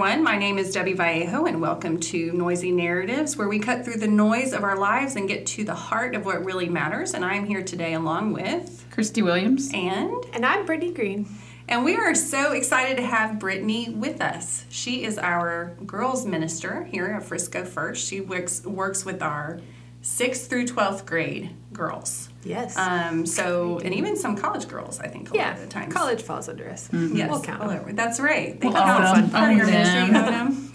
everyone. My name is Debbie Vallejo, and welcome to Noisy Narratives, where we cut through the noise of our lives and get to the heart of what really matters. And I'm here today along with Christy Williams. and And I'm Brittany Green. and we are so excited to have Brittany with us. She is our girls minister here at Frisco First. She works works with our sixth through twelfth grade girls. Yes. Um, so and even some college girls, I think, a yeah. lot of the times. College falls under us. Yes, We'll count well, them. that's right. They We'll count own 'em. as part of your Own ministry. them.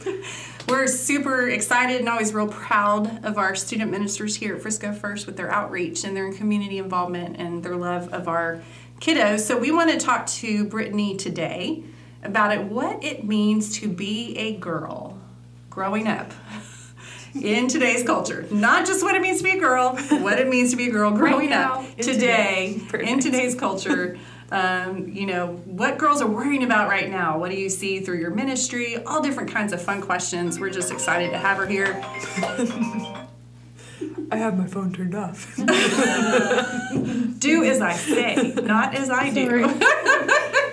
own 'em. We're super excited and always real proud of our student ministers here at Frisco First with their outreach and their community involvement and their love of our kiddos. So we want to talk to Brittany today about it, what it means to be a girl growing up in today's culture. Not just what it means to be a girl, what it means to be a girl growing now, up in today, today. in today's culture. Um, you know, what girls are worrying about right now? What do you see through your ministry? All different kinds of fun questions. We're just excited to have her here. I have my phone turned off. Do as I say, not as I do.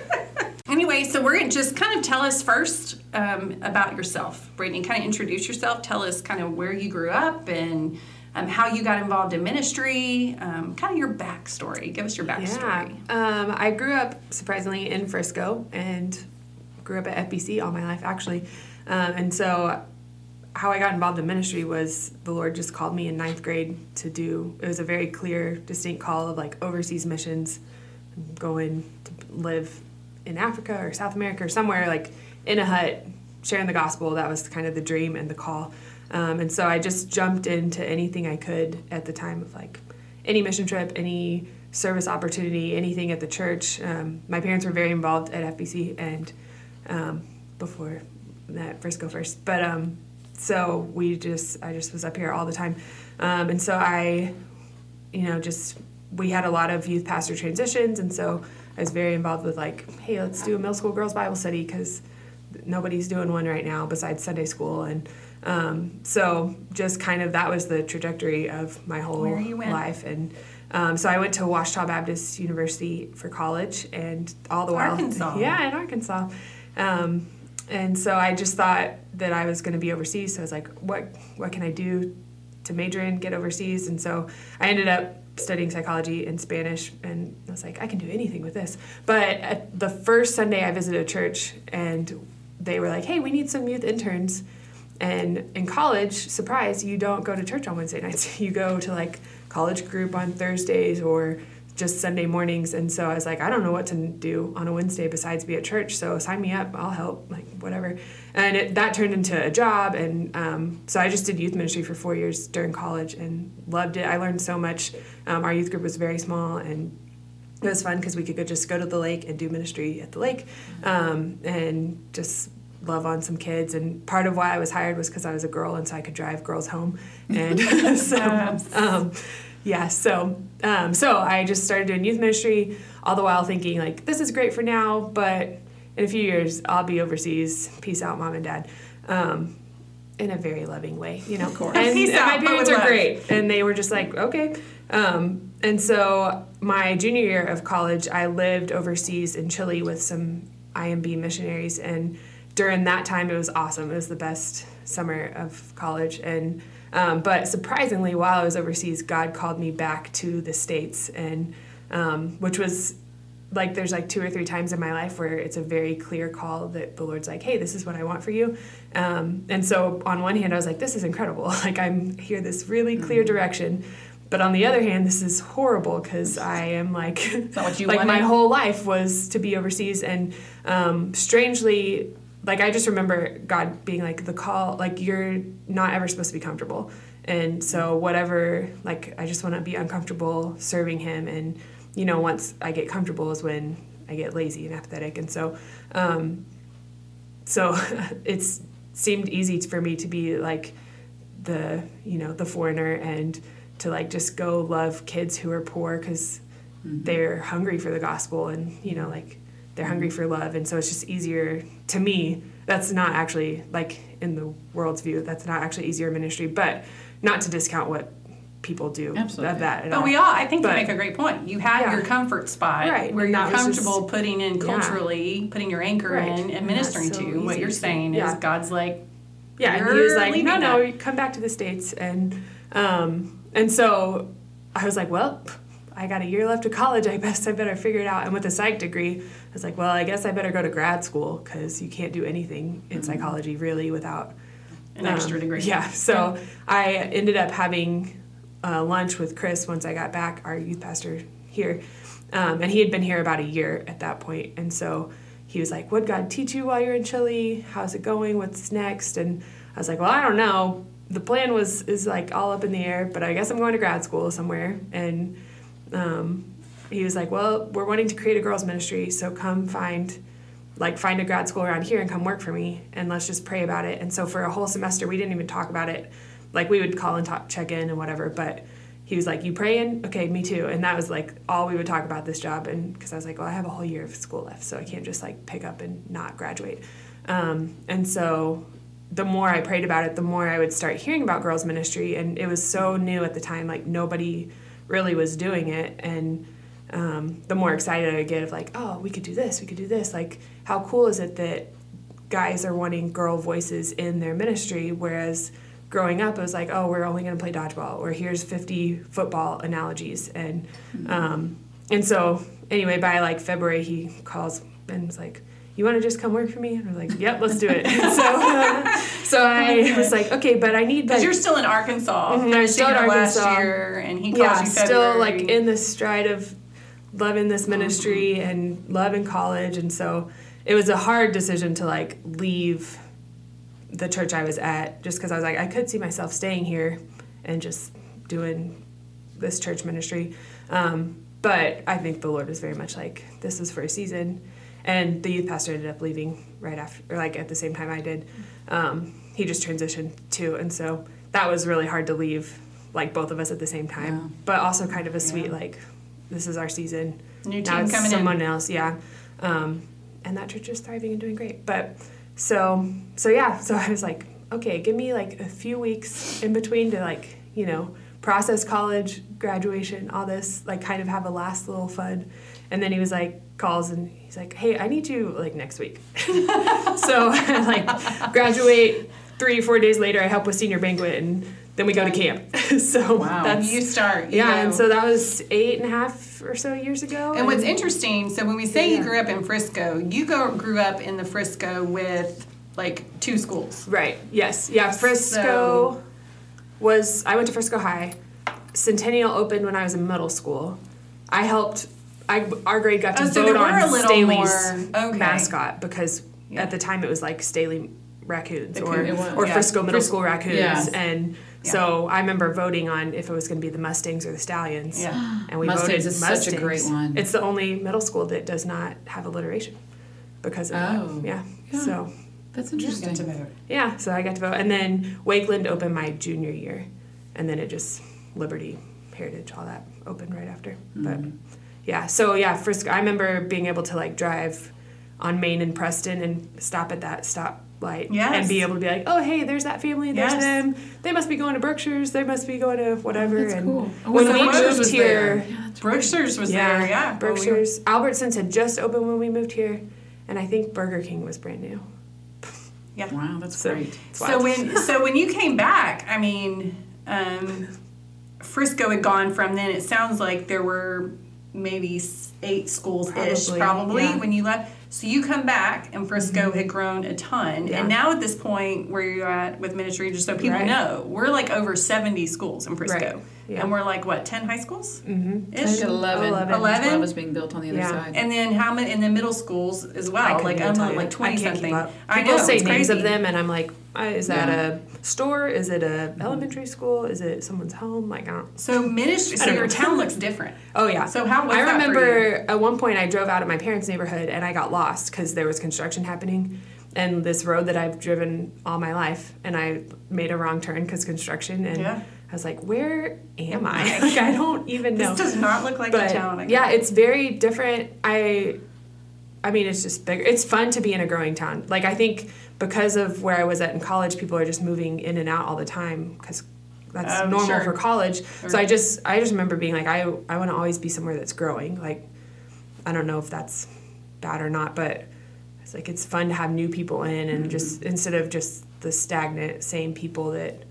anyway, so we're gonna just kind of tell us first um, about yourself, Brittany. Kind of introduce yourself. Tell us kind of where you grew up and um, how you got involved in ministry. Um, kind of your backstory. Give us your yeah. backstory. Um, I grew up surprisingly in Frisco and grew up at FBC all my life actually. Um, and so how I got involved in ministry was the Lord just called me in ninth grade to do. It was a very clear, distinct call of like overseas missions, going to live in Africa or South America or somewhere like in a hut, sharing the gospel. That was kind of the dream and the call. Um, and so I just jumped into anything I could at the time of like any mission trip, any service opportunity, anything at the church. Um, my parents were very involved at FBC and um, before that Frisco first, but um, so we just I just was up here all the time, um, and so I, you know, just we had a lot of youth pastor transitions, and so I was very involved with like, hey, let's do a middle school girls Bible study because nobody's doing one right now besides Sunday school, and um, so just kind of that was the trajectory of my whole Where you went. life, and um, so I went to Ouachita Baptist University for college, and all the while, Arkansas. yeah, in Arkansas. Um, and so I just thought that I was going to be overseas. So I was like, what what can I do to major in, get overseas? And so I ended up studying psychology and Spanish, and I was like, I can do anything with this. But the first Sunday, I visited a church, and they were like, Hey, we need some youth interns. And in college, surprise, you don't go to church on Wednesday nights. You go to like college group on Thursdays or just Sunday mornings. And so I was like, I don't know what to do on a Wednesday besides be at church. So sign me up. I'll help, like whatever. And it, that turned into a job. And um, so I just did youth ministry for four years during college and loved it. I learned so much. Um, our youth group was very small and it was fun because we could go, just go to the lake and do ministry at the lake um, and just love on some kids and part of why i was hired was because i was a girl and so i could drive girls home and so um, yeah so um, so i just started doing youth ministry all the while thinking like this is great for now but in a few years i'll be overseas. Peace out mom and dad. Um, in a very loving way you know? Of course. and, and out, my parents are love. great and they were just like okay. Um, and so my junior year of college i lived overseas in chile with some imb missionaries and during that time it was awesome. It was the best summer of college and um, but surprisingly while i was overseas god called me back to the states and um, which was like there's like two or three times in my life where it's a very clear call that the lord's like hey this is what i want for you. Um, and so on one hand i was like this is incredible. Like i'm here this really clear direction. But on the other hand this is horrible because i am like not what you like my whole life was to be overseas. And um, strangely like i just remember god being like the call like you're not ever supposed to be comfortable. And so whatever like i just want to be uncomfortable serving him. And you know once i get comfortable is when i get lazy and apathetic. And so um, so it's seemed easy for me to be like the you know the foreigner and to like just go love kids who are poor because they're hungry for the gospel and you know like they're hungry for love and so it's just easier to me that's not actually like in the world's view that's not actually easier ministry but not to discount what people do Absolutely. of that. At But all. we all, I think But- you make a great point. You have Yeah. your comfort spot Right, where and you're was just- comfortable putting in Yeah. culturally, putting your anchor Right, in and and ministering so to. What you're saying yeah. is God's like, Yeah, and he was like, no, no, that. come back to the states, and um, and so I was like, well, I got a year left of college. I best I better figure it out. And with a psych degree, I was like, well, I guess I better go to grad school because you can't do anything in psychology really without an extra um, degree. Yeah. So I ended up having uh, lunch with Chris once I got back, our youth pastor here, um, and he had been here about a year at that point. point, and so he was like, "What God teach you while you're in Chile? How's it going? What's next?" And I was like, "Well, I don't know. The plan was is like all up in the air, but I guess I'm going to grad school somewhere." And um, he was like, "Well, we're wanting to create a girls' ministry, so come find." like find a grad school around here and come work for me and let's just pray about it. And so for a whole semester we didn't even talk about it. Like we would call and talk check in and whatever but he was like you praying? Okay me too. And that was like all we would talk about this job and because i was like well i have a whole year of school left so i can't just like pick up and not graduate. Um, and so the more i prayed about it the more i would start hearing about girls ministry and it was so new at the time like nobody really was doing it and um, the more excited I get of like, oh, we could do this, we could do this. Like, how cool is it that guys are wanting girl voices in their ministry, whereas growing up it was like, oh, we're only going to play dodgeball, or here's 50 football analogies, and um, and so anyway, by like February, he calls and was like. You want to just come work for me? And I'm like, yep, let's do it. so, so I was like, okay, but I need Because like, you're still in Arkansas. Mhm, I'm still in your last Arkansas. year, and he calls yeah, you still like in the stride of loving this ministry and loving college, and so it was a hard decision to like leave the church I was at, just because I was like I could see myself staying here and just doing this church ministry, um, but I think the Lord was very much like this is for a season, and the youth pastor ended up leaving right after, or like at the same time I did. Um, he just transitioned too, and so that was really hard to leave, like both of us at the same time, Yeah. but also kind of a sweet Yeah. like this is our season. New now team it's coming in. someone else, yeah. Um, and that church is thriving and doing great. But so so yeah, so I was like, okay, give me like a few weeks in between to like you know process college, graduation, all this, like kind of have a last little fun. And then he was like calls and he's like, hey, I need you like next week. so like graduate three four days later, I help with senior banquet and then we go to camp. so Wow. that's you start. you yeah, go. and so that was eight and a half or so years ago. And what's interesting, so when we say Yeah. you grew up in Frisco, you go grew up in the Frisco with like two schools. Right. Yes. Yeah. Frisco So- was. I went to Frisco High. Centennial opened when I was in middle school. I helped. I our grade got to Oh, vote there were on Staley's more- okay. mascot because Yeah. at the time it was like Staley raccoons or coon- or yeah. Frisco Middle Fris- School raccoons, yeah. and so I remember voting on if it was going to be the Mustangs or the Stallions. Yeah. And we Mustangs voted is such a great one. It's the only middle school that does not have alliteration because of Oh. that. Yeah. Yeah. So That's interesting. to vote. yeah, so I got to vote. And then Wakeland opened my junior year. And then it just, Liberty, Heritage, all that opened right after. Hmm. But yeah, so yeah, Frisco, I remember being able to like drive on Main and Preston and stop at that stoplight. Yes. And be able to be like, oh, hey, there's that family, there's Yes. them. They must be going to Brookshire's, they must be going to whatever. That's and cool. Oh, when so we Brookshire's moved was here, there. Yeah, that's right. Brookshire's was there, yeah. Well, we Brookshire's, Albertsons had just opened when we moved here. And I think Burger King was brand new. yeah. Wow, that's So- great. It's So when so when you came back, I mean, um, Frisco had gone from then. It sounds like there were maybe eight schools ish Probably, probably yeah. when you left. So you come back and Frisco had grown a ton. Yeah. And now at this point where you're at with ministry, just so people Right. know, we're like over seventy schools in Frisco, Right. Yeah. and we're like what ten high schools Mm-hmm. I 11. 11. 11? was being built on the other Yeah. side. And then how many in the middle schools as well? couldn't Like I'm like twenty I can't something. Keep up. I People know say names crazy. of them, and I'm like, Uh, is that Yeah. a store? Is it a elementary school? Is it someone's home? Like, I don't. So ministry. So your town looks different. Oh yeah. So how was I that remember at one point I drove out of my parents' neighborhood and I got lost because there was construction happening, and this road that I've driven all my life, and I made a wrong turn because construction, and Yeah. I was like, where am I? I? like, I don't even know. This does not look like but the town. Yeah, it's very different. I, I mean, it's just bigger. It's fun to be in a growing town. Like I think because of where I was at in college, people are just moving in and out all the time because that's Oh, normal sure. for college. Sure. So I just I just remember being like I I want to always be somewhere that's growing. Like I don't know if that's bad or not, but it's like it's fun to have new people in and just mm-hmm. instead of just the stagnant same people that.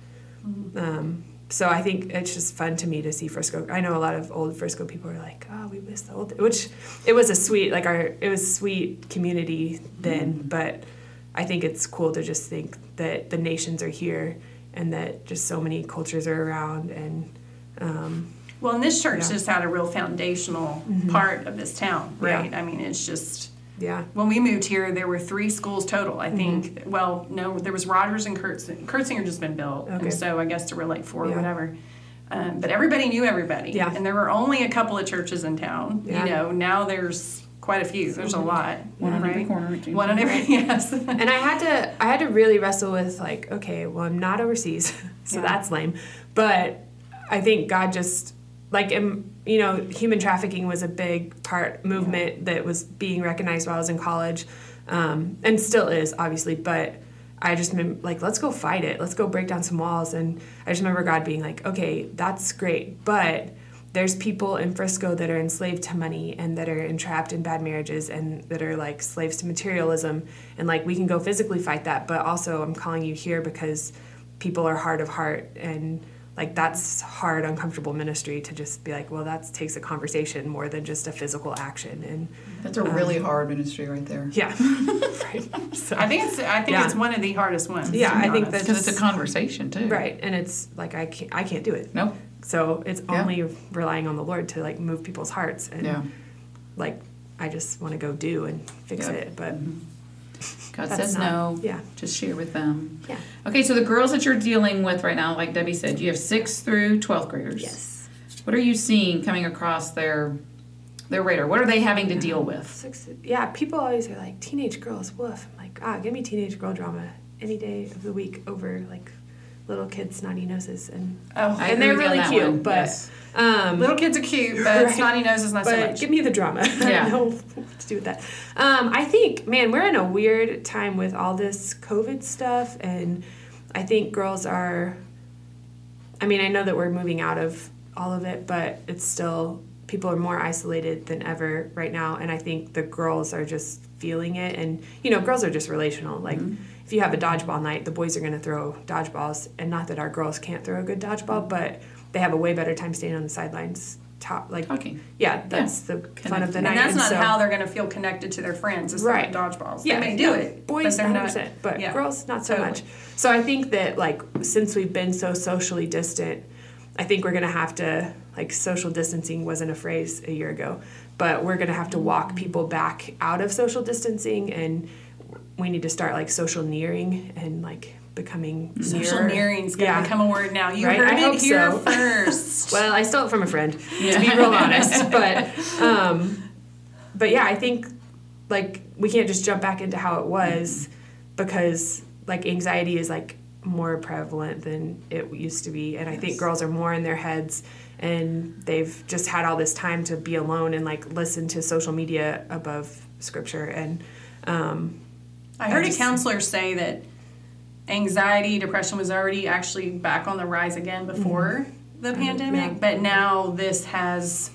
Mm-hmm. Um, so I think it's just fun to me to see Frisco. I know a lot of old Frisco people are like, "Oh, we miss the old," which it was a sweet like our it was sweet community then, mm-hmm. but I think it's cool to just think that the nations are here and that just so many cultures are around and um, Well, and this church Yeah. just had a real foundational part of this town, Yeah. right? I mean, it's just yeah, when we moved here, there were three schools total. I Mm-hmm. think. Well, no, there was Rogers and Kurtz. Curtsinger just been built, Okay. and so I guess there were like four or whatever. Um, but everybody knew everybody, Yeah. and there were only a couple of churches in town. Yeah. Mm-hmm. You know, now there's quite a few. There's a lot. One on every corner. One on every yes. and I had to I had to really wrestle with like, okay, well, I'm not overseas, so Yeah. that's lame. But I think God just like um, you know, human trafficking was a big part movement that was being recognized while I was in college, um, and still is obviously. But I just mem- like let's go fight it. Let's go break down some walls. And I just remember God being like, okay, that's great, but there's people in Frisco that are enslaved to money and that are entrapped in bad marriages and that are like slaves to materialism. And like we can go physically fight that, but also I'm calling you here because people are hard of heart and like that's hard, uncomfortable ministry to just be like, well, that takes a conversation more than just a physical action. And That's a really um, hard ministry right there. yeah, right. So, I think it's. I think Yeah. it's one of the hardest ones. Yeah, to be I think honest. that's- Because it's a conversation too. right. And it's like I can't, I can't do it. No. So it's Yeah. only relying on the Lord to like move people's hearts and Yeah. like I just want to go do and fix Yeah. it, but God says not- no. yeah. Just share with them. Yeah. Okay, so the girls that you're dealing with right now, like Debbie said, you have sixth through twelfth graders. yes, What are you seeing coming across their their radar? What are they having to deal with? six. Yeah, people always are like teenage girls. Woof. I'm like, ah, give me teenage girl drama any day of the week over like little kids snotty noses and Oh, I and they're with you on really cute, one, but yes. um, little kids are cute, but Right. snotty noses not so but much. give me the drama. Yeah. I what to do with that. Um, I think, man, we're in a weird time with all this COVID stuff, and I think girls are. I mean, I know that we're moving out of all of it, but it's still people are more isolated than ever right now, and I think the girls are just feeling it. And you know, girls are just relational. Like, if you have a dodgeball night, the boys are going to throw dodgeballs, and not that our girls can't throw a good dodgeball, but they have a way better time staying on the sidelines. Top like Talking. yeah, that's the fun of the night. and that's not so, how they're going to feel connected to their friends. Is Right. dodgeballs. yeah, they may do no, it. Boys, but they're hundred not. but yeah. girls not so Totally. much. So I think that like since we've been so socially distant, I think we're gonna have to like social distancing wasn't a phrase a year ago, but we're gonna have to walk people back out of social distancing, and we need to start like social nearing and like becoming Social nearer. nearing's going to Yeah. become a word now. You Right? heard I it here so. first. Well, I stole it from a friend, to be real honest. But, um, but yeah, I think like we can't just jump back into how it was because like anxiety is like more prevalent than it used to be, and I think girls are more in their heads and they've just had all this time to be alone and like listen to social media above scripture and um, I heard I a counselor say that anxiety, depression was already actually back on the rise again before the pandemic, Mm-hmm. yeah. but now this has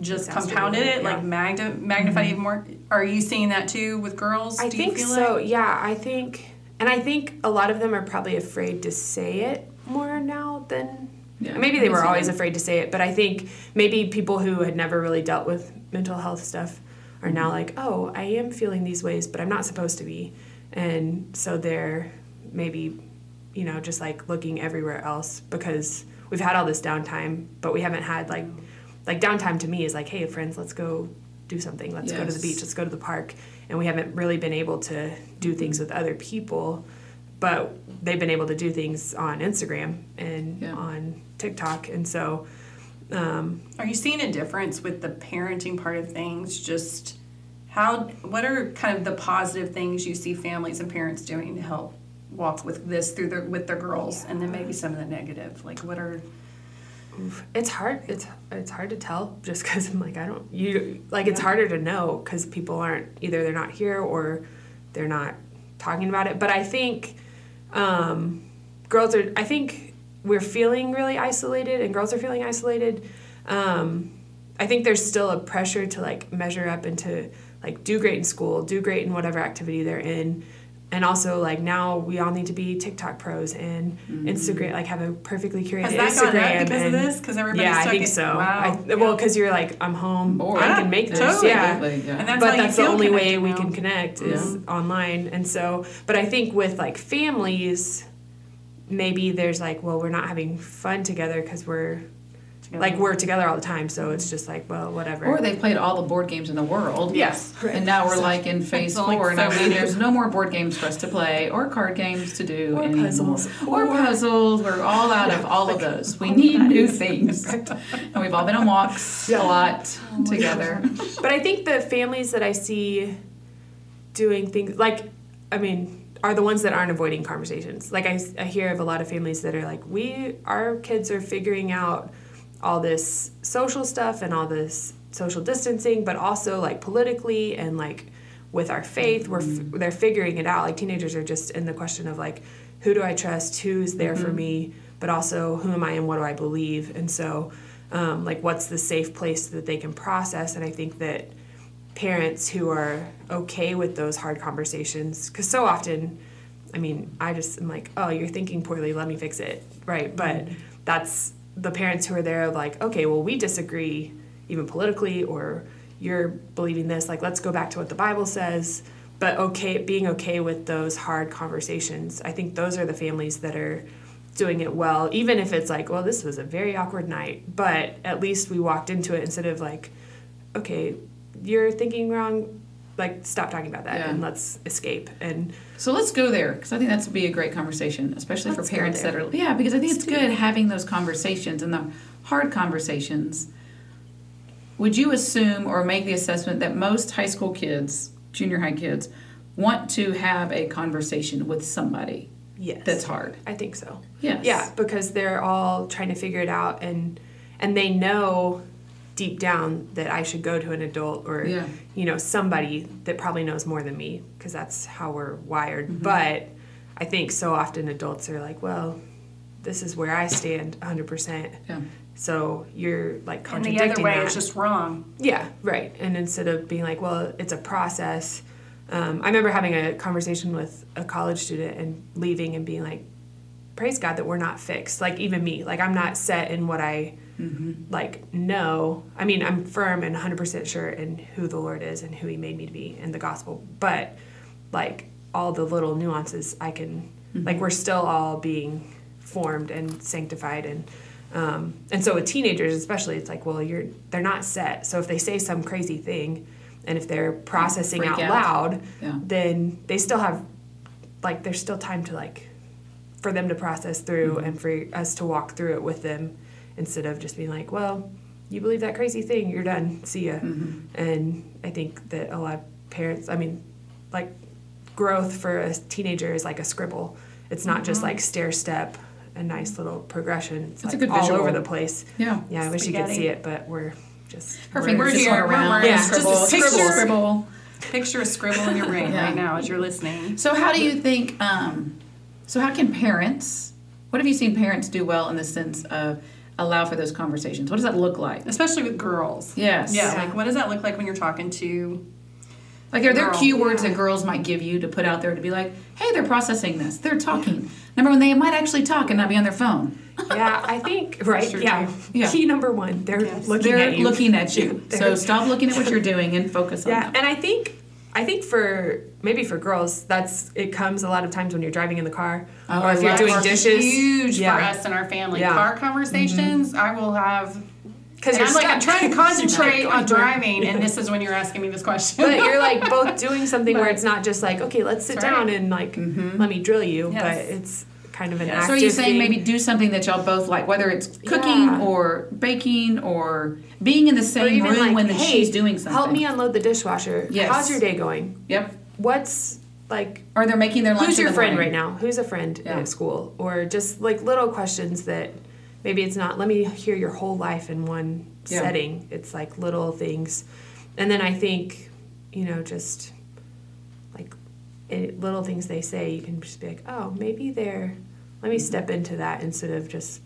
just compounded it, it, like yeah. Mm-hmm. magnified even more. Are you seeing that too with girls? I Do you think so. like? Yeah, I think, and I think a lot of them are probably afraid to say it more now than Yeah, maybe they were always afraid to say it. But I think maybe people who had never really dealt with mental health stuff are now mm-hmm. like, oh, I am feeling these ways, but I'm not supposed to be, and so they're maybe, you know, just like looking everywhere else because we've had all this downtime, but we haven't had like, like downtime to me is like, hey, friends, let's go do something. Let's go to the beach. Let's go to the park. And we haven't really been able to do things mm-hmm. with other people, but they've been able to do things on Instagram and Yeah. on TikTok. And so, um, Are you seeing a difference with the parenting part of things? Just how, what are kind of the positive things you see families and parents doing to help walk with this through their with their girls, and then maybe some of the negative? Like, what are it's hard. It's it's hard to tell just because I'm like I don't you like it's harder to know because people aren't either they're not here or they're not talking about it. But I think um, girls are. I think we're feeling really isolated and girls are feeling isolated. Um, I think there's still a pressure to like measure up and to like do great in school, do great in whatever activity they're in. And also like now we all need to be TikTok pros and Instagram like have a perfectly curated Instagram. because of this? Because everybody's yeah, I think in- so. Wow. I, well, because you're like I'm home, Bored. I can make this. totally. Yeah, yeah. And that's but that's the only way connected we can connect is Yeah. online and so but i think with like families maybe there's like well we're not having fun together because we're like we're together all the time so it's just like well whatever Or they've played all the board games in the world. Yes. And now we're like in phase It's like four, and I mean, there's no more board games for us to play, or card games to do, Or anymore. puzzles. or Or- puzzles. We're all out of all of those. We need new things, and we've all been on walks a lot together. but i think the families that i see doing things like i mean are the ones that aren't avoiding conversations. Like I, I hear of a lot of families that are like we our kids are figuring out all this social stuff and all this social distancing but also like politically and like with our faith we're f- they're figuring it out. Like teenagers are just in the question of like who do i trust? Who's there for me? But also who am i and what do i believe? And so um, like what's the safe place that they can process? And i think that parents who are okay with those hard conversations because so often i mean i just am like oh you're thinking poorly let me fix it. Right but mm-hmm. that's the parents who are there like okay well we disagree even politically or you're believing this like let's go back to what the bible says. But okay being okay with those hard conversations i think those are the families that are doing it well even if it's like well this was a very awkward night but at least we walked into it instead of like okay you're thinking wrong like stop talking about that Yeah. and let's escape and So let's go there because I think that's would be a great conversation, especially for parents that are yeah. Because I think Let's it's good having those conversations and the hard conversations. Would you assume or make the assessment that most high school kids, junior high kids, want to have a conversation with somebody yes that's hard? i think so Yes. yeah because they're all trying to figure it out and and they know deep down that i should go to an adult or Yeah. you know somebody that probably knows more than me because that's how we're wired Mm-hmm. but i think so often adults are like well this is where i stand 100% Yeah. so you're like contradicting And the other way that. is just wrong. Yeah, right. And instead of being like, well, it's a process. Um, I remember having a conversation with a college student and leaving and being like, praise God that we're not fixed. Like even me, like I'm not set in what I like know. I mean, I'm firm and 100% sure in who the Lord is and who He made me to be in the gospel. But like all the little nuances, I can like we're still all being formed and sanctified and um, and so with teenagers especially it's like well you're they're not set so if they say some crazy thing and if they're processing out, out. loud Yeah. then they still have like there's still time to like for them to process through Mm-hmm. and for us to walk through it with them instead of just being like well you believe that crazy thing you're done see ya Mm-hmm. and i think that a lot of parents i mean like growth for a teenager is like a scribble it's not just like stair step a nice little progression it's That's a like good all visual. over the place Yeah. yeah i wish you could see it but we're just Her we're fingers just just here, we're around. worried. Yeah. Scribble, Just a scribble, picture. scribble. Picture a scribble in your brain Yeah. right now as you're listening. So how do you think? Um, so how can parents? What have you seen parents do well in the sense of allow for those conversations? What does that look like? Especially with girls. Yes. Yeah, Yeah. like what does that look like when you're talking to Like, are there Girl. cue words that girls might give you to put out there to be like, hey, they're processing this, they're talking. Number one, they might actually talk and not be on their phone? yeah i think right true, yeah. Yeah. key number one they're Yes. looking they're at you looking at you. so stop looking at what you're doing and focus on Yeah, them. and I think I think for maybe for girls, that's it comes a lot of times when you're driving in the car Oh, or if you're doing dishes. huge yeah. for us and our family. Yeah. Car conversations, mm-hmm. I will have. because I'm like, I'm trying to concentrate on driving, and this is when you're asking me this question. but you're like both doing something where it's not just like okay, let's sit That's down and like mm-hmm. let me drill you, Yes. but it's kind of an Yes. active So are you saying thing. maybe do something that y'all both like, whether it's cooking Yeah. or baking or being in the same room like, when the, hey, she's doing something? help me unload the dishwasher. Yes. How's your day going? Yep. What's like Or they're making their lunch. who's in your the friend morning. right now who's a friend Yeah. at school or just like little questions that maybe it's not let me hear your whole life in one Yeah. setting it's like little things and then i think you know just like it, little things they say you can just be like oh maybe they're let me step into that instead of just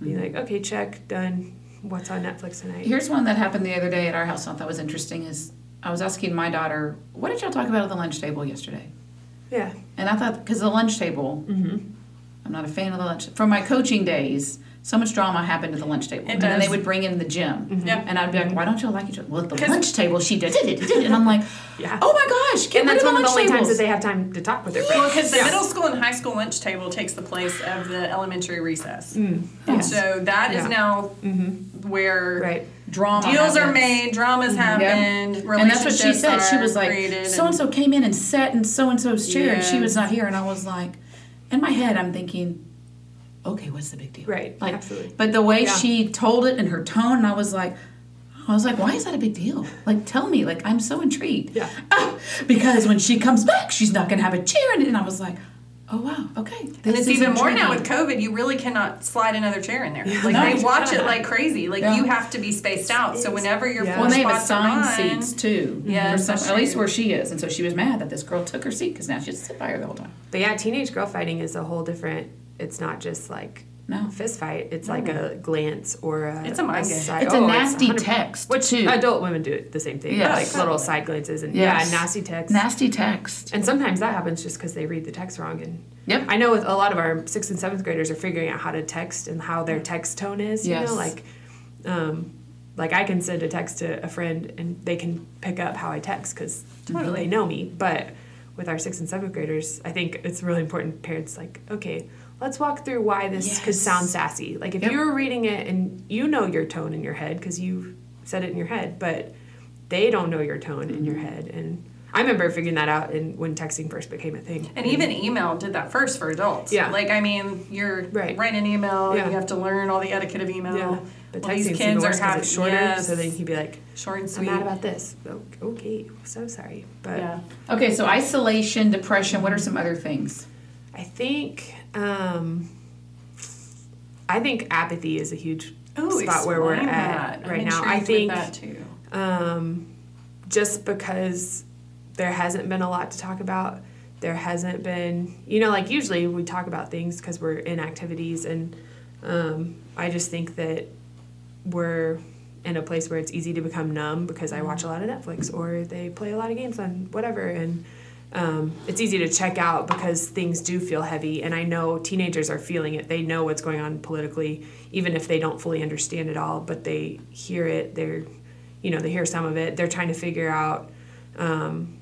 being mm-hmm. like, okay, check, done. What's on Netflix tonight? Here's one that happened the other day at our house. I thought was interesting. Is I was asking my daughter, "What did y'all talk about at the lunch table yesterday?" Yeah. And I thought because the lunch table, mm-hmm. I'm not a fan of the lunch. From my coaching days, so much drama happened at the lunch table, It and then they would bring in the gym, mm-hmm. Yeah. and I'd be like, "Why don't y'all like each other?" Well, at the lunch table, she did it, and I'm like, Yeah. "Oh my gosh!" Get and that's one of the lunch only times that they have time to talk with their Well, friends. because the Yeah. middle school and high school lunch table takes the place of the elementary recess. Mm, And yes. so that is Yeah. now mm-hmm. where Right. drama deals are made, dramas mm-hmm. happened, And that's what she said. She was like, so and so came in and sat in so and so's chair, and she was not here. And I was like, in my head, I'm thinking, okay, what's the big deal? Right, Like, absolutely. But the way Yeah. she told it and her tone, and I was like, I was like, why is that a big deal? Like, tell me. Like, I'm so intrigued. Yeah. Ah, because when she comes back, she's not going to have a chair. And, and I was like, oh, wow, okay. And it's is even more now with. COVID. You really cannot slide another chair in there. Like No. they watch it like crazy. Like Yeah. you have to be spaced out. So whenever you're Yeah. Well, they have assigned behind, seats too. Yes, for some, at least where she is. And so she was mad that this girl took her seat because now she has to sit by her the whole time. But yeah, teenage girl fighting is a whole different. It's not just like No. fist fight. It's like a glance or a. It's a mind game. side- It's a oh, nasty 100 text, Which too. adult women do it the same thing. Yes. Like little side glances and Yes. yeah, nasty text. Nasty text. and sometimes that happens just because they read the text wrong. And Yep. I know with a lot of our sixth and seventh graders are figuring out how to text and how their text tone is. You Yes. know, like, um, like I can send a text to a friend and they can pick up how I text because Totally. they know me. But with our sixth and seventh graders, I think it's really important. Parents like, okay, let's walk through why this could sound sassy. Like if Yep. you were reading it and you know your tone in your head because you said it in your head, but they don't know your tone in Mm-hmm. your head. And I remember figuring that out in, when texting first became a thing. And even email did that first for adults. Yeah. Like I mean, you're Right. writing an email. Yeah. You have to learn all the etiquette of email. Yeah, but Well, texting these kids are worse 'cause having it's shorter, yes, so then he'd be like, short and sweet. "I'm mad about this." Okay, so sorry, but yeah. Okay, so isolation, depression. What are some other things? I think um, I think apathy is a huge Oh, spot where we're at that. right I'm now. I think that too. um, just because there hasn't been a lot to talk about, there hasn't been, you know, like usually we talk about things because we're in activities, and um, I just think that we're in a place where it's easy to become numb because I watch a lot of Netflix or they play a lot of games on whatever, and um, it's easy to check out because things do feel heavy. And I know teenagers are feeling it; they know what's going on politically, even if they don't fully understand it all, but they hear it. They're you know, they hear some of it. They're trying to figure out um,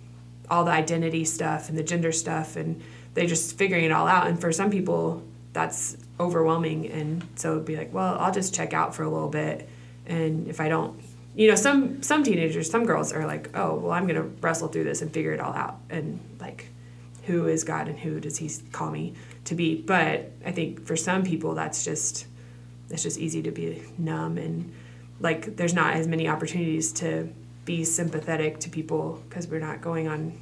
all the identity stuff and the gender stuff, and they're just figuring it all out. And for some people, that's overwhelming, and so it'd be like, well, I'll just check out for a little bit, and if I don't, you know, some some teenagers, some girls are like, oh, well, I'm gonna wrestle through this and figure it all out, and like, who is God and who does He call me to be? But I think for some people, that's just it's just easy to be numb and like there's not as many opportunities to be sympathetic to people because we're not going on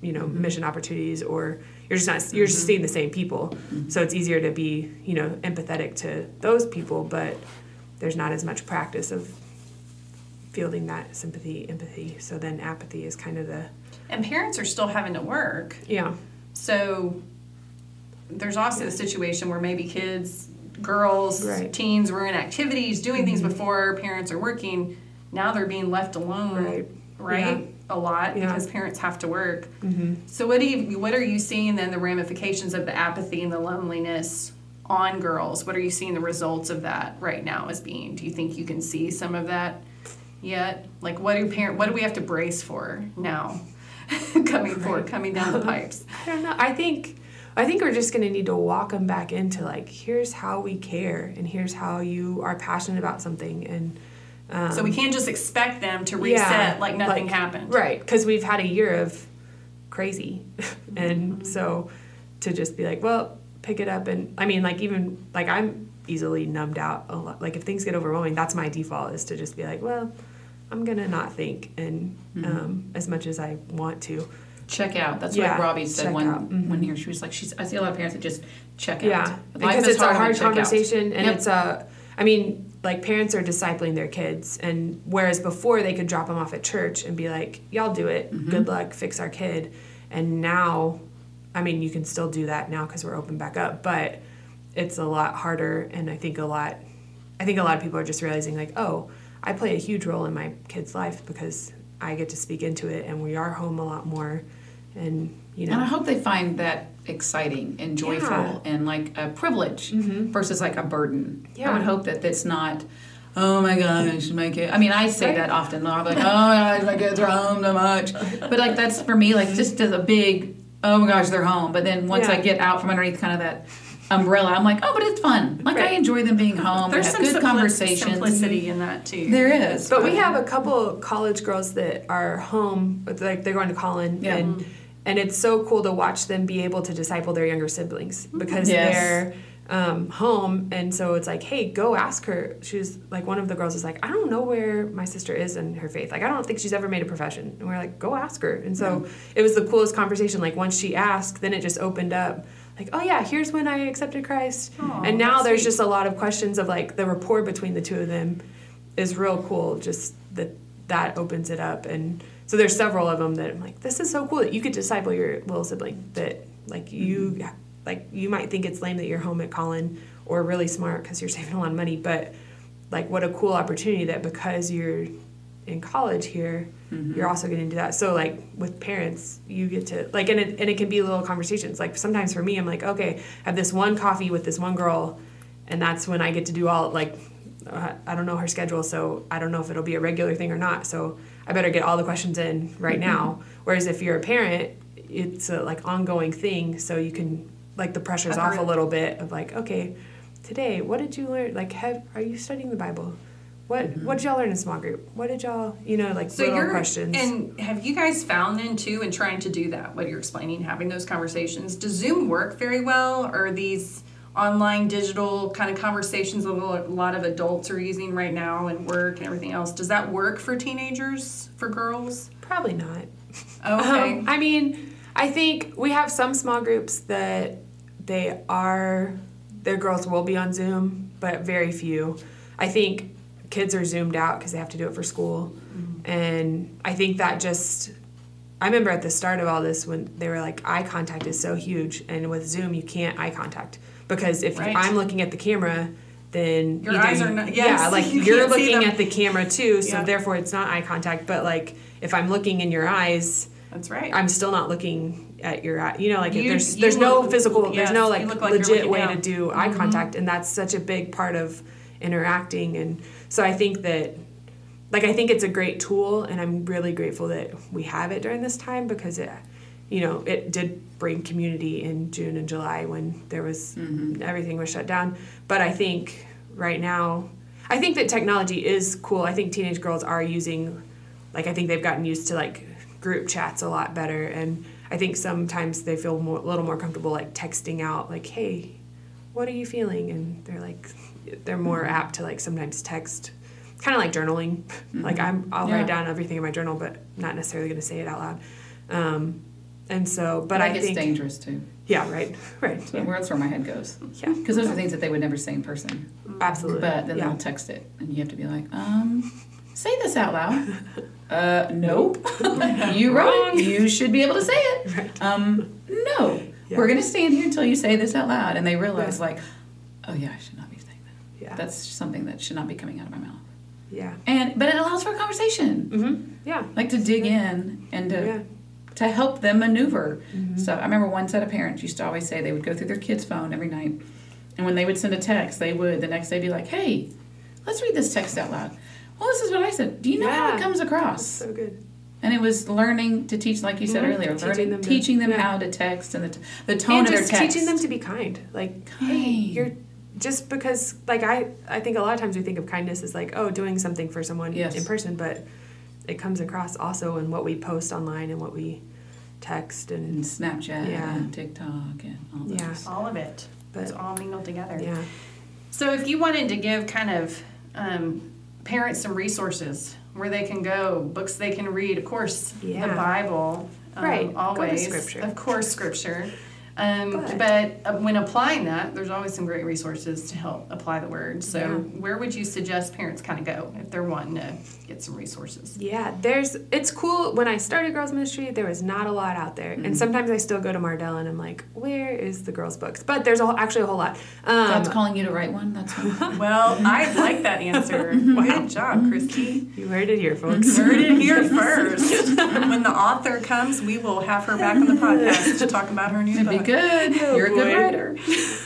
you know mm-hmm. mission opportunities or you're just not you're just mm-hmm. seeing the same people. Mm-hmm. So it's easier to be you know empathetic to those people but there's not as much practice of fielding that sympathy empathy so then apathy is kind of the And parents are still having to work. yeah So there's also the situation where maybe kids, girls, Right. Mm-hmm. teens were in activities, doing things before parents are working. Now they're being left alone, Right. right? Yeah. A lot Yeah. because parents have to work. mm-hmm. So what do you what are you seeing then the ramifications of the apathy and the loneliness on girls? What are you seeing the results of that right now as being? Do you think you can see some of that yet? Like what do parent what do we have to brace for now? coming forward, coming down the pipes. I don't know. I think I think we're just gonna need to walk them back into like here's how we care and here's how you are passionate about something and um, So we can't just expect them to reset like nothing happened. right because we've had a year of crazy and so to just be like well pick it up and I mean like even like I'm easily numbed out a lot like if things get overwhelming that's my default is to just be like well I'm gonna not think and um, as much as I want to Check out. That's Yeah, what Robbie said when out. Mhm. when here she was like, she's. I see a lot of parents that just check out. Yeah, because it's a hard we out. conversation, and Yep. it's a. I mean, like parents are discipling their kids, and whereas before they could drop them off at church and be like, "Y'all do it. Mm-hmm. Good luck. Fix our kid." And now, I mean, you can still do that now because we're open back up, but it's a lot harder, and I think a lot, I think a lot of people are just realizing like, oh, I play a huge role in my kid's life because I get to speak into it, and we are home a lot more, and you know. And I hope they find that exciting and joyful Yeah. and like a privilege mm-hmm. versus like a burden. Yeah. I would hope that it's not, oh my gosh, my kid. I mean, I say that often. I'm like, oh my gosh, my kids are home so much. But like, that's for me, like, just as a big, oh my gosh, they're home. But then once I get out from underneath kind of that umbrella, I'm like, oh, but it's fun. Like, I enjoy them being home. There's some good simpli- conversations. simplicity in that too. There is. But we have a couple college girls that are home, but like they're going to Collin, Yeah. and and it's so cool to watch them be able to disciple their younger siblings because Yes. they're um, home, and so it's like, hey, go ask her. She was like, one of the girls is like, I don't know where my sister is in her faith. Like, I don't think she's ever made a profession, and we're like, go ask her. And so it was the coolest conversation. Like once she asked, then it just opened up. Like, oh yeah, here's when I accepted Christ, and now there's sweet. just a lot of questions of like the rapport between the two of them is real cool. Just that that opens it up, and so there's several of them that I'm like, this is so cool that you could disciple your little sibling. That like you, mm-hmm. like you might think it's lame that you're home at Collin or really smart because you're saving a lot of money, but like what a cool opportunity that because you're in college here, you're also getting to do that. So like with parents, you get to like, and it and it can be little conversations. Like sometimes for me, I'm like, okay, I have this one coffee with this one girl, and that's when I get to do all like uh, I don't know her schedule, so I don't know if it'll be a regular thing or not. So I better get all the questions in right now. Whereas if you're a parent, it's a like ongoing thing, so you can like the pressure's off a little bit of like, okay, today what did you learn? Like, have are you studying the Bible? What what did y'all learn in small group? What did y'all you know like So little you're questions? and have you guys found then too in trying to do that? What you're explaining, having those conversations, does Zoom work very well, or these online digital kind of conversations that a lot of adults are using right now and work and everything else? Does that work for teenagers, for girls? Probably not. Okay. Um, I mean, I think we have some small groups that they are, their girls will be on Zoom, but very few. I think kids are zoomed out because they have to do it for school. And I think that just, I remember at the start of all this when they were like, eye contact is so huge. And with Zoom, you can't eye contact because if Right. I'm looking at the camera, then Your either eyes are not- yeah, like you you're looking at the camera too, so Yeah. therefore it's not eye contact. But like if I'm looking in your eyes, That's right. I'm still not looking at your eye. You know, like You- there's there's no look- physical, yes, there's no like like legit way down. to do eye Mhm. contact, and that's such a big part of interacting. And so I think that, like, I think it's a great tool, and I'm really grateful that we have it during this time because it, you know, it did bring community in June and July when there was mm-hmm. everything was shut down. But I think right now, I think that technology is cool. I think teenage girls are using, like, I think they've gotten used to like group chats a lot better, and I think sometimes they feel more, a little more comfortable like texting out, like, "Hey, what are you feeling?" And they're like, they're more apt to like sometimes text, kind of like journaling. Like I'm, I'll Yeah. write down everything in my journal, but not necessarily going to say it out loud. Um, and so, but That I think, dangerous too. yeah, right, right, yeah, That's where my head goes. yeah, Because those are things that they would never say in person. absolutely. But then they'll text it, and you have to be like, um, say this out loud. Uh, nope. you Wrong. You should be able to say it. Um, no. We're gonna stand here until you say this out loud, and they realize like, oh yeah, I should not be saying that. Yeah, That's something that should not be coming out of my mouth. yeah, And but it allows for a conversation, mm-hmm. yeah, like to dig in and to yeah, to help them maneuver Mhm. stuff. I remember one set of parents used to always say they would go through their kid's phone every night, and when they would send a text, they would the next day be like, "Hey, let's read this text out loud." Well, this is what I said. Do you know how it comes That's across? so good. And it was learning to teach, like you said Mhm. earlier, Teaching learning, them to- teaching them yeah. how to text and the, t- the tone and of their just text. teaching them to be kind. Like, hey, you're just because like I I think a lot of times we think of kindness as like oh doing something for someone Yes. in person, but it comes across also in what we post online and what we text and and Snapchat Yeah. and TikTok and all those. Yeah. all of it. It's but all mingled together. yeah So if you wanted to give kind of um, parents some resources where they can go, books they can read, of course, Yeah. the Bible, um, Right. Go to always, Scripture. of course, Scripture. Um, But- but uh, when applying that, there's always some great resources to help apply the word. So, Yeah. where would you suggest parents kind of go if they're wanting to get some resources? Yeah, there's it's cool. When I started girls ministry, there was not a lot out there, Mm-hmm. and sometimes I still go to Mardel and I'm like, where is the girls' books? But there's a, actually a whole lot. Um, God's calling you to write one. That's one. Well, I like that answer. Good job, Christy. you heard it here, folks. Heard it here first. when the author comes, we will have her back on the podcast to talk about her new book. Good. You're a good boy. writer.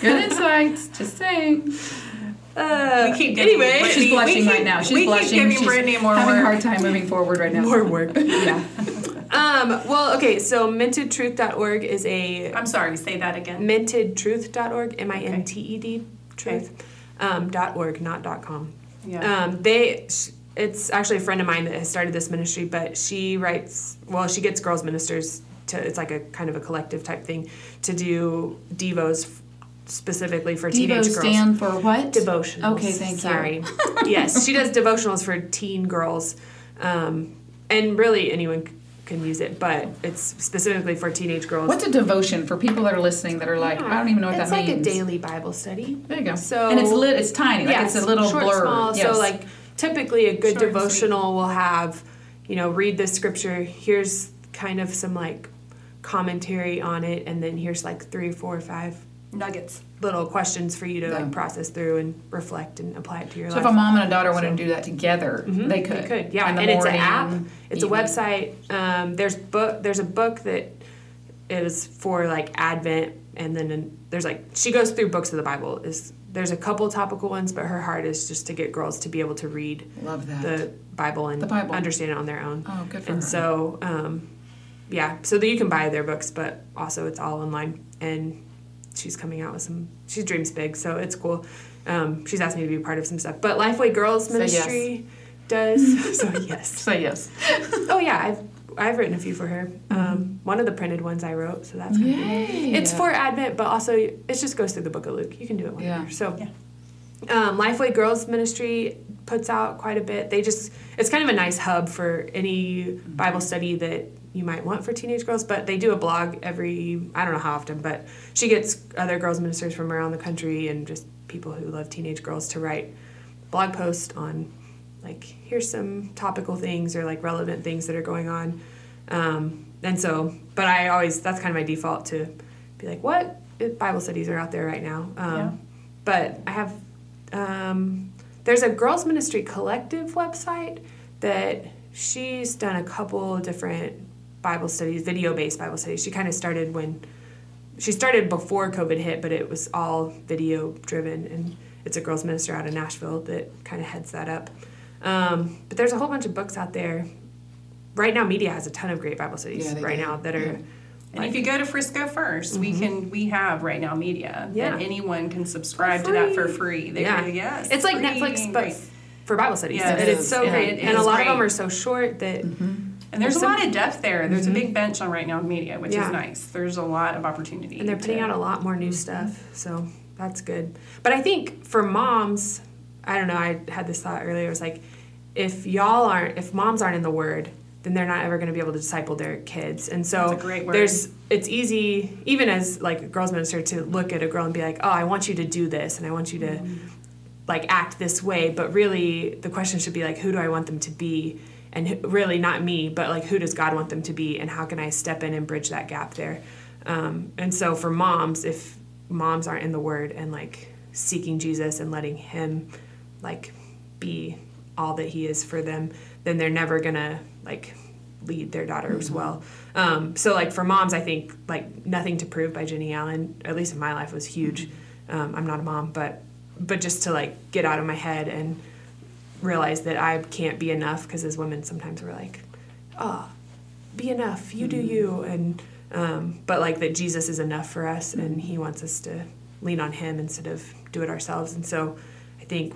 Good insights. Just saying. Uh, We keep giving anyway, Brittany- She's blushing keep- right now. She's we blushing. keep giving She's Brittany more having work. a hard time moving forward right now. more work. Yeah. Um, well, okay, so mintedtruth.org is a I'm sorry, say that again. mintedtruth.org, M I N T E D, truth, um, dot org, not dot com. Yeah. Um, they, it's actually a friend of mine that has started this ministry, but she writes, well, she gets girls ministers to, it's like a kind of a collective type thing, to do devos specifically for teenage Devo girls. stand for what? Devotionals. Okay, thank you. Sorry. yes, she does devotionals for teen girls, um, and really anyone c- can use it, but it's specifically for teenage girls. What's a devotion for people that are listening that are like, I don't even know what it's that like means. a daily Bible study. There you go. So- and it's lit. It's tiny. Like yes, it's a little short, blurb. small. Yes. So like typically a good Short devotional will have, you know, read the scripture. Here's kind of some like commentary on it, and then here's like three, four, five Nuggets. little questions for you to Yeah. like process through and reflect and apply it to your So life. So if a mom and a daughter wanted to do that together, Mhm, they could. They could, yeah. The And it's an app. It's evening. a website. Um, there's book. There's a book that is for like Advent, and then an- there's like she goes through books of the Bible. Is there's a couple topical ones, but her heart is just to get girls to be able to read Love that. the Bible and The Bible. understand it on their own. oh, good for And her. so, um, yeah, so that you can buy their books, but also it's all online. And she's coming out with some. She dreams big, so it's cool. Um, she's asked me to be a part of some stuff, but Lifeway Girls Say yes. Ministry does. so yes. so yes. Oh yeah, I've I've written a few for her. Um, one of the printed ones I wrote, so that's kind. Yay. It's for Advent, but also it just goes through the Book of Luke. You can do it whenever. Yeah. So, Yeah. um, Lifeway Girls Ministry puts out quite a bit. They just it's kind of a nice hub for any Bible study that you might want for teenage girls. But they do a blog every I don't know how often, but she gets other girls ministers from around the country and just people who love teenage girls to write blog posts on like here's some topical things or like relevant things that are going on. Um, and so, but I always that's kind of my default to be like, what Bible studies are out there right now? Um, Yeah. But I have um, there's a girls ministry collective website that she's done a couple different Bible studies, video based Bible studies. She kind of started when she started before COVID hit, but it was all video driven, and it's a girls minister out of Nashville that kind of heads that up. Um, but there's a whole bunch of books out there. Right now, media has a ton of great Bible studies Yeah, right do. now that are. Yeah. And if you go to Frisco 1st we can we have right now media Yeah. that anyone can subscribe to that for free. free. They Yeah. go, yes. It's like free Netflix, but great. for Bible studies. Yes, and it it's is. so Yeah, great. it And a is lot of them are so short that and there's there's a lot of depth there. There's a big bench on right now in media, which Yeah. is nice. There's a lot of opportunity. and they're putting to- out a lot more new stuff so that's good but i think for moms i don't know i had this thought earlier it was like if y'all aren't if moms aren't in the word then they're not ever going to be able to disciple their kids and so That's a great word. there's it's easy even as like a girls minister to look at a girl and be like oh i want you to do this and i want you to Mm-hmm. like act this way but really the question should be like who do i want them to be and who, really not me but like who does god want them to be and how can i step in and bridge that gap there? Um, and so for moms if moms aren't in the word and like seeking jesus and letting him like be all that he is for them then they're never gonna like lead their daughter as well. Um, so like for moms i think like nothing to prove by Jennie Allen at least in my life was huge. Um, i'm not a mom but but just to like get out of my head and realize that i can't be enough because as women sometimes we're like oh be enough you do mm-hmm. you and um, but like that jesus is enough for us and he mm-hmm. wants us to lean on him instead of do it ourselves and so i think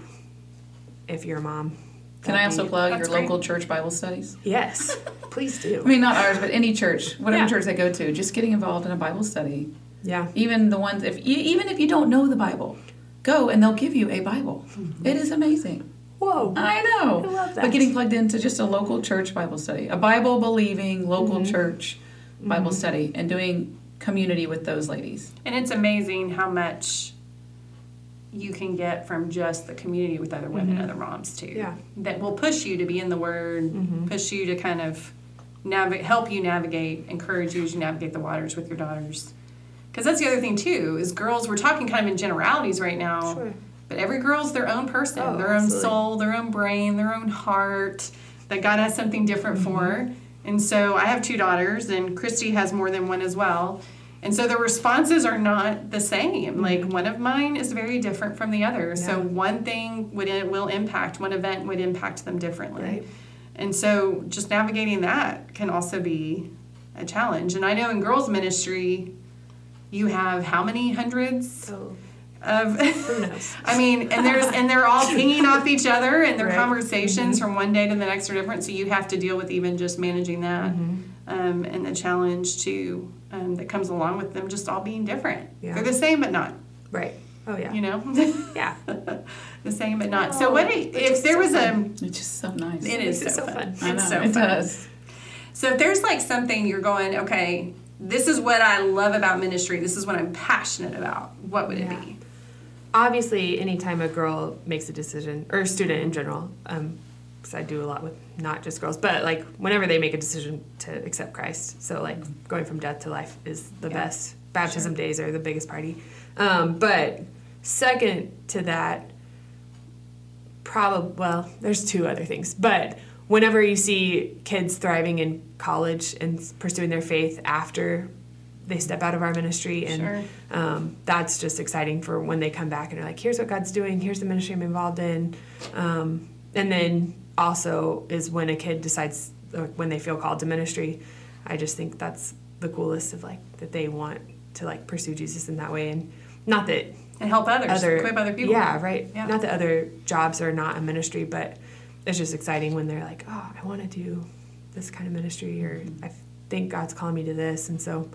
if you're a mom Can I also be- plug your great. local church Bible studies? yes please do I mean, not ours, but any church, whatever Yeah. church they go to, just getting involved in a Bible study. yeah Even the ones, if you, even if you don't know the Bible, go and they'll give you a Bible. Mm-hmm. It is amazing. Whoa I know. I love that. But getting plugged into just a local church Bible study, a Bible believing local Mm-hmm. church Bible mm-hmm. study, and doing community with those ladies. And it's amazing how much you can get from just the community with other women, mm-hmm. other moms too. Yeah. That will push you to be in the Word, mm-hmm. push you to kind of navigate, help you navigate, encourage you as you navigate the waters with your daughters. Because that's the other thing too is girls. We're talking kind of in generalities right now, Sure. But every girl's their own person, Oh, their own soul, their own brain, their own heart. That God has something different mm-hmm. for. And so I have two daughters, and Christy has more than one as well. And so the responses are not the same. Mm-hmm. Like one of mine is very different from the other. So one thing would it will impact one event would impact them differently. Right. And so just navigating that can also be a challenge. And I know in girls ministry you have how many hundreds So of who knows? I mean, and there's and they're all pinging off each other, and their Right. conversations from one day to the next are different. So you have to deal with even just managing that, Mm-hmm. um, and the challenge too um, that comes along with them just all being different. Yeah. They're the same but not. Right. Oh yeah. You know, Yeah. the same but not. So what Oh, if there so was fun. It's just so nice. It is so, so fun. fun. I know, It's so it fun. does. So if there's like something you're going, okay, this is what I love about ministry. This is what I'm passionate about. What would it Yeah. be? Obviously, anytime a girl makes a decision, or a student in general, because I do a lot with not just girls, but like whenever they make a decision to accept Christ, so like going from death to life is the Yeah. best. Baptism days are the biggest party. Um, but second to that, probably well, there's two other things, but whenever you see kids thriving in college and pursuing their faith after they step out of our ministry and Sure. um, that's just exciting for when they come back and are like here's what god's doing here's the ministry i'm involved in um, and then also is when a kid decides like, when they feel called to ministry i just think that's the coolest of like that they want to like pursue jesus in that way and not that And help others, other equip other people. yeah right Yeah. not that other jobs are not a ministry but it's just exciting when they're like oh i want to do this kind of ministry or i think god's calling me to this and so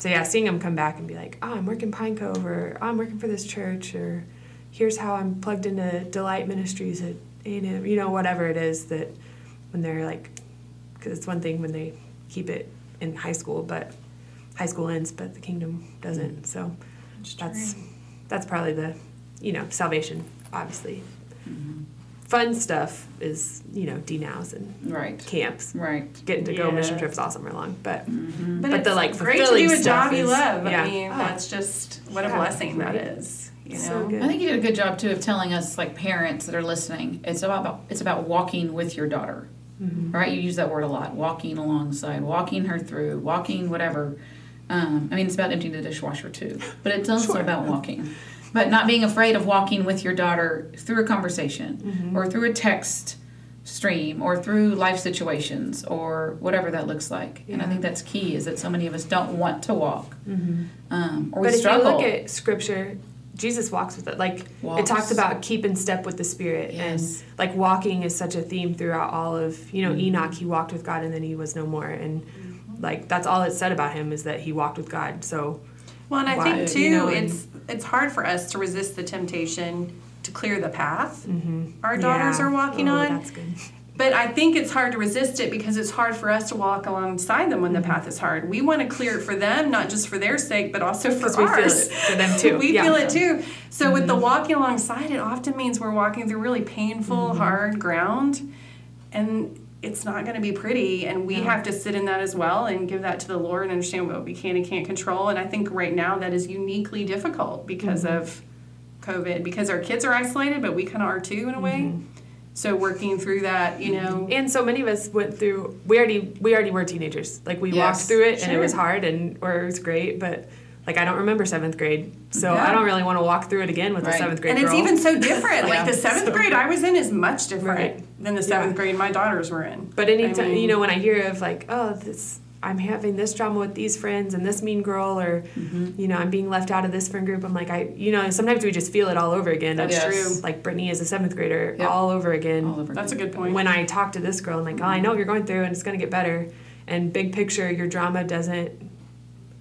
so yeah seeing them come back and be like oh i'm working pine cove or oh, i'm working for this church or here's how i'm plugged into delight ministries at a&m you know whatever it is that when they're like because it's one thing when they keep it in high school but high school ends but the kingdom doesn't. Mm. So that's that's probably the you know salvation obviously mm-hmm. Fun stuff is you know d-nows and Right. camps Right. getting to go mission trips all summer long but But, But it's the, like, great to fulfilling do a stuff job you is- love. yeah. I mean, Oh. that's just what a blessing that right. is. You know, So. I think you did a good job too of telling us, like parents that are listening, it's about it's about walking with your daughter, Mm-hmm. right? You use that word a lot, walking alongside, walking her through, walking whatever. Um, I mean, it's about emptying the dishwasher too, but it's also Sure. about walking, but not being afraid of walking with your daughter through a conversation Mm-hmm. or through a text stream or through life situations or whatever that looks like. And I think that's key is that so many of us don't want to walk, um, or we but if you look at scripture jesus walks with it. Like Walks. it talks about keeping step with the spirit. Yes. and like walking is such a theme throughout all of you know enoch he walked with god and then he was no more. And like that's all it said about him is that he walked with god. So well, and I Why- think too, you know, and- it's it's hard for us to resist the temptation to clear the path our daughters Yeah. are walking Oh, on. that's good But I think it's hard to resist it because it's hard for us to walk alongside them when Mm-hmm. the path is hard. We want to clear it for them, not just for their sake, but also for 'Cause we feel ours. it for them too. we Yeah. Mm-hmm. feel it too. So with the walking alongside, it often means we're walking through really painful, Mm-hmm. hard ground, and it's not going to be pretty. And we have to sit in that as well and give that to the Lord and understand what we can and can't control. And I think right now that is uniquely difficult because Mm-hmm. of COVID, because our kids are isolated, but we kind of are too in a way. Mm-hmm. So working through that, you know. and so many of us went through we already we already were teenagers like we walked through it and it was hard and or it was great but like i don't remember seventh grade so Yeah. i don't really want to walk through it again with a Right. seventh grade and it's even so different. Yeah. Like the seventh So- grade I was in is much different Right. than the seventh Yeah. grade my daughters were in. But anytime, I mean- you know, when I hear of like, oh, this, I'm having this drama with these friends and this mean girl, or Mm-hmm. you know, I'm being left out of this friend group. I'm like, I, you know, sometimes we just feel it all over again. That's Yes. true. Like Brittany is a seventh grader, Yep. all over again. all over That's a good point. When I talk to this girl, I'm like, oh, I know you're going through, and it's gonna get better. And big picture, your drama doesn't.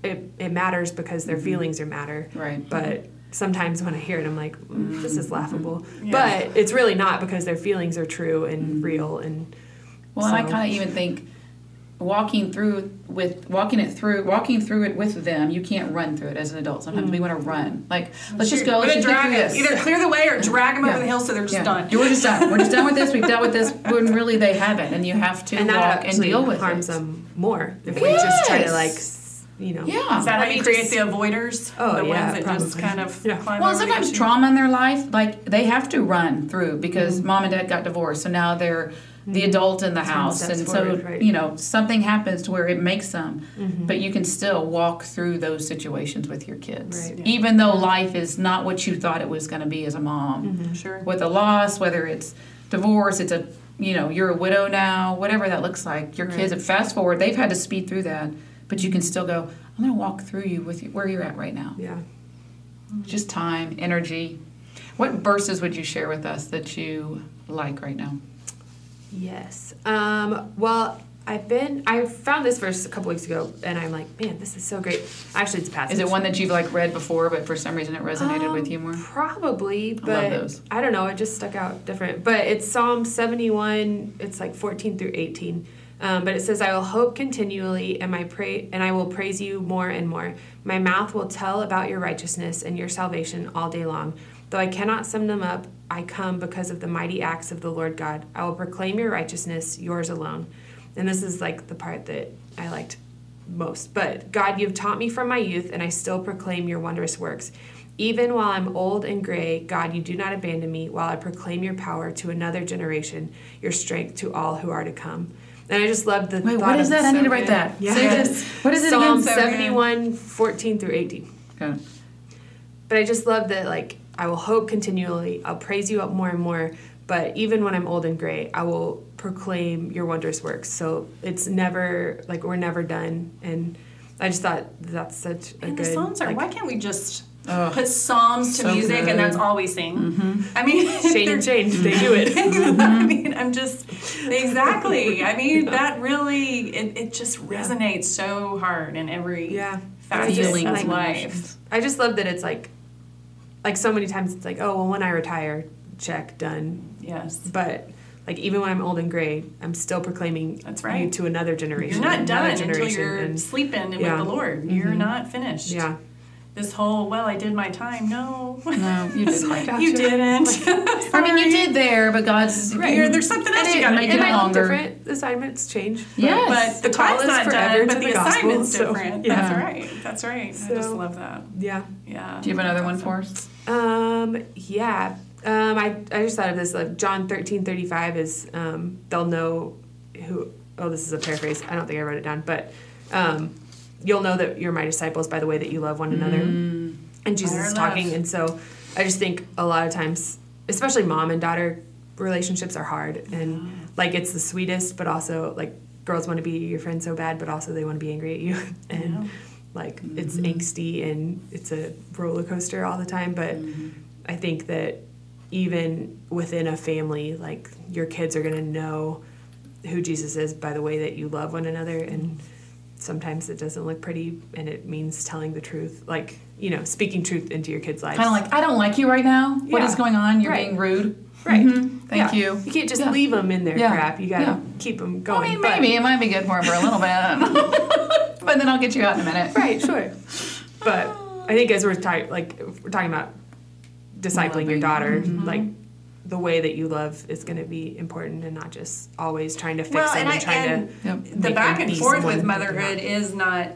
It it matters because their mm-hmm. feelings are matter. Right. But sometimes when I hear it, I'm like, mm, this is mm-hmm. laughable. Yeah. But it's really not because their feelings are true and mm-hmm. real and. Well, and I kind of even think walking through with walking it through walking through it with them you can't run through it as an adult sometimes we mm. want to run like let's just go let's just drag this Either clear the way or drag them Yeah. over the hill so they're just yeah. done. we're just done we're just done with this we've dealt with this when really they haven't and you have to and walk and deal with harms it them more if we just try to like, you know. yeah Is that how Let you me create just- the avoiders? Oh, the yeah, ones that just kind of Yeah. climb Well, over the sometimes trauma in their life, like they have to run through because mom and dad got divorced, so now they're the adult in the house, and forward, so right. you know something happens to where it makes them, but you can still walk through those situations with your kids, Right. even though life is not what you thought it was going to be as a mom, Sure. with a loss, whether it's divorce, it's a you know you're a widow now, whatever that looks like. Your kids, fast forward, they've had to speed through that, but you can still go. I'm going to walk through you with you, where you're at right now Yeah. just time, energy. What verses would you share with us that you like right now? Yes. Um, well, I've been, I found this verse a couple weeks ago, and I'm like, man, this is so great. Actually, it's a passage. Is it one that you've like read before, but for some reason it resonated Um, with you more? Probably, love but those. I don't know. It just stuck out different. But it's Psalm 71. It's like 14 through 18. Um, but it says, "I will hope continually, and my pray, and I will praise you more and more. My mouth will tell about your righteousness and your salvation all day long. Though I cannot sum them up, I come because of the mighty acts of the Lord God. I will proclaim your righteousness, yours alone." And this is like the part that I liked most. But God, you've taught me from my youth, and I still proclaim your wondrous works. Even while I'm old and gray, God, you do not abandon me while I proclaim your power to another generation, your strength to all who are to come. And I just love the Wait, what is that? I need to write that. Yeah. Say this. What is it Psalm again? So good. 71, 14 through 18. Okay. But I just love that, like, I will hope continually. I'll praise you up more and more. But even when I'm old and gray, I will proclaim your wondrous works. So it's never, like, we're never done. And I just thought that's such a And good. the Psalms are. like, why can't we just Ugh. put Psalms to So music good. and that's all we sing? Mm-hmm. I mean, Shane they're- and Shane, they do it. Mm-hmm. I mean, I'm just exactly. I mean, that really it, it just resonates so hard in every Yeah. facet of and life. I just love that it's like, like so many times it's like, oh, well, when I retire, check, done. Yes. But like even when I'm old and gray, I'm still proclaiming That's right. to another generation. You're not done until generation, you're and- sleeping Yeah. with the Lord. You're mm-hmm. not finished. yeah. This whole well, I did my time. No, No, you didn't. I got you didn't. I mean, you did there, but God's Right. You're- there's something else you it, got to make do. it it longer. look different. Assignments change. but- Yes. But the The call time's is not done, but the the gospel, assignment's so, different. yeah. That's right. That's right. I just love that. Yeah. Yeah. Do you have another one for us? Um, yeah. Um, I, I just thought of this, like John thirteen thirty five is, um, they'll know who, oh, this is a paraphrase. I don't think I wrote it down, but, um, you'll know that you're my disciples by the way that you love one another. Mm. And Jesus is talking. And so I just think a lot of times, especially mom and daughter relationships are hard. And like, it's the sweetest, but also like girls want to be your friend so bad, but also they want to be angry at you. and Yeah. like, it's mm-hmm. angsty and it's a roller coaster all the time. But mm-hmm. I think that even within a family, like your kids are going to know who Jesus is by the way that you love one another. And sometimes it doesn't look pretty and it means telling the truth, like, you know, speaking truth into your kids' lives. Kind of like, I don't like you right now. What Yeah. is going on? You're Right. being rude. right. Mhm. Thank Yeah. you. You can't just Yeah. leave them in their crap. You got to Yeah. keep them going I mean, But- maybe it might be good for them for a little bit, but then I'll get you out in a minute. Right, sure. But I think as we're talking, like, we're talking about discipling your Loving. daughter, like, the way that you love is going to be important and not just always trying to fix Well, them and and, I trying and to. Yep. the back and forth with motherhood is not.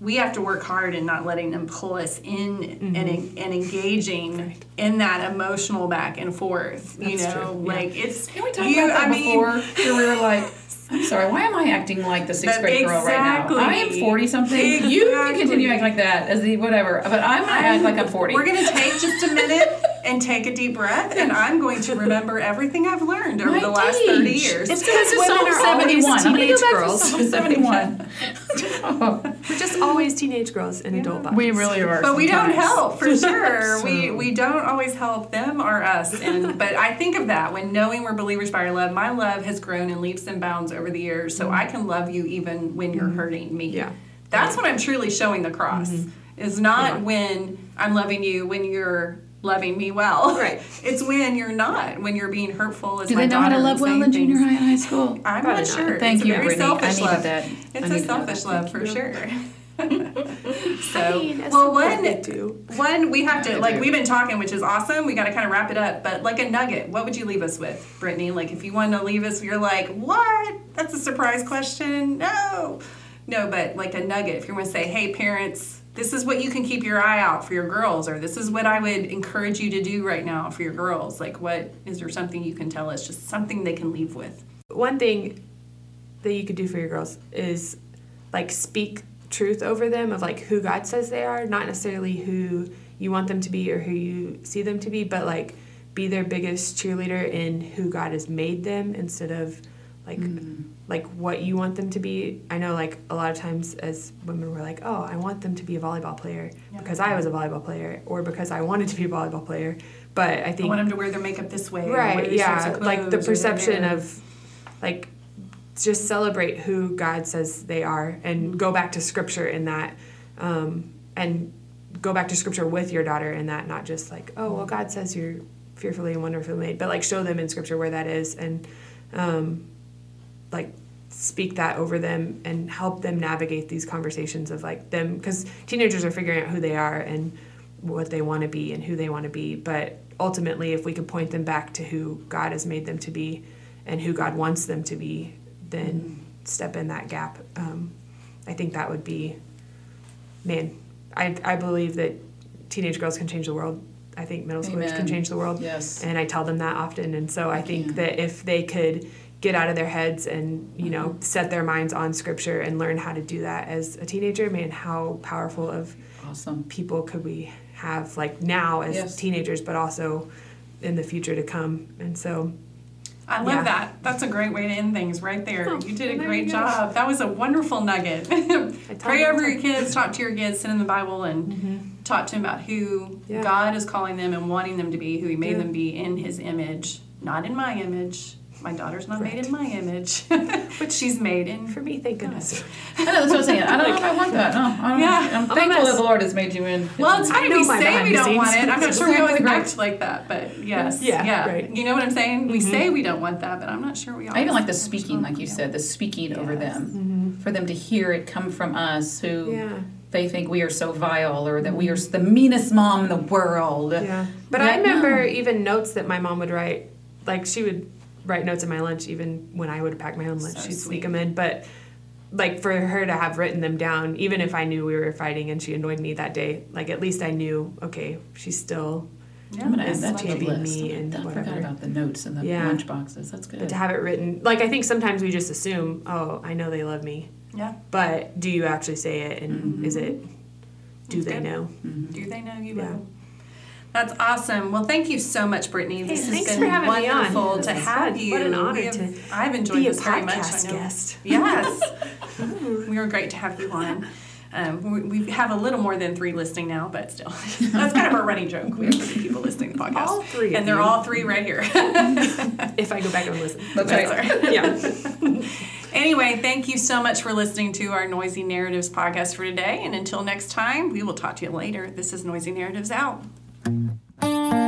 We have to work hard in not letting them pull us in and Mm-hmm. and engaging in that emotional back and forth. You know, true, yeah. like it's Can we talk you. about that I mean, before? Where we were like, I'm sorry, why am I acting like the sixth But grade girl right now? I am 40 something. You can continue to act like that as the whatever, but I'm gonna act like I'm 40. We're gonna take just a minute and take a deep breath, and I'm going to remember everything I've learned over My the last thirty years. It's because women Psalm are always 71. I'm gonna go teenage back girls. to Psalm 71. We're just always teenage girls in adult bodies. we really are. but we don't help for sure. We So- we don't always help them or us. And but I think of that when knowing we're believers by our love. My love has grown in leaps and bounds over the years, so I can love you even when you're mm-hmm. hurting me. Yeah. That's when I'm truly showing the cross. Mm-hmm. Is not Yeah. when I'm loving you when you're loving me well. Right. It's when you're not, when you're being hurtful. As Do my they know how to love well in junior high and high school? I'm Probably not not. sure. Thank it's you, a very Brittany. I needed love. that. It's needed a selfish love for you. sure. so, I mean, well, some one, one we have to like we've been talking, which is awesome. We got to kind of wrap it up, but like a nugget, what would you leave us with, Brittany? Like if you wanted to leave us, you're like, what? That's a surprise question. No, no, but like a nugget. If you want to say, hey, parents, this is what you can keep your eye out for your girls, or this is what I would encourage you to do right now for your girls. Like, what is there something you can tell us? Just something they can leave with. One thing that you could do for your girls is like speak truth over them of like who God says they are, not necessarily who you want them to be or who you see them to be, but like be their biggest cheerleader in who God has made them instead of like mm. Like what you want them to be. I know like a lot of times as women we're like, "Oh, I want them to be a volleyball player Yeah. because I was a volleyball player or because I wanted to be a volleyball player." But I think I want them to wear their makeup this way. right yeah like the perception of like just celebrate who god says they are and go back to scripture in that um, and go back to scripture with your daughter in that not just like oh well god says you're fearfully and wonderfully made but like show them in scripture where that is and um, like speak that over them and help them navigate these conversations of like them because teenagers are figuring out who they are and what they want to be and who they want to be. But ultimately if we could point them back to who god has made them to be and who god wants them to be then step in that gap. Um, i think that would be man I, I believe that teenage girls can change the world. I think middle schoolers can change the world. Yes. and I tell them that often. And so I think that if they could get out of their heads and you know Mm-hmm. set their minds on scripture and learn how to do that as a teenager, man, how powerful of Awesome. people could we have like now as Yes. teenagers, but also in the future to come. And so I love Yeah. that. That's a great way to end things right there. Oh, you did a great job. That was a wonderful nugget. Pray over your kids, talk to your kids, send them the Bible, and talk to them about who Mm-hmm. Yeah. God is calling them and wanting them to be, who He made Yeah. them be in His image, not in my image. My daughter's not made in my image, but she's made in. for me, thank goodness. I know that's what I'm saying. I don't know if I want that. No, I don't. Yeah. I'm I'm thankful that the Lord has made you in. Well, it's. I funny know we say we don't want it. I'm not sure we always Exactly act like that, but yes, Yeah, yeah. right. Mm-hmm. You know what I'm saying? We say we don't want that, but I'm not sure we. All. I even like the speaking, like you want said, the speaking over Yes. them, for them to hear it come from us who Yeah. they think we are so vile or that we are the meanest mom in the world. Yeah. But Yeah, I remember no. even notes that my mom would write. Like she would write notes in my lunch, even when I would pack my own lunch. So She'd sweet. sneak them in. But like for her to have written them down, even if I knew we were fighting and she annoyed me that day, like at least I knew, okay, she's still. Yeah, I'm gonna add It's that to the changing list. me and I forgot about the notes and the Yeah. lunch boxes. That's But good. to have it written, like I think sometimes we just assume, oh, I know they love me. Yeah. But do you actually say it and mm-hmm. is it, do That's they good. know? Mm-hmm. Do they know you Yeah. will? That's awesome. Well, thank you so much, Brittany. This has been for having me on. wonderful to have fun. you. What an honor have- to I've enjoyed be a this very much. Podcast guest. Yes, we were great to have you on. Um, we, we have a little more than three listening now, but still, that's kind of our running joke. We have three people listening to the podcast, All three and they're you. all three right here. If I go back and listen. That's right. yeah. Anyway, thank you so much for listening to our Noisy Narratives podcast for today. And until next time, we will talk to you later. This is Noisy Narratives out. Thank you.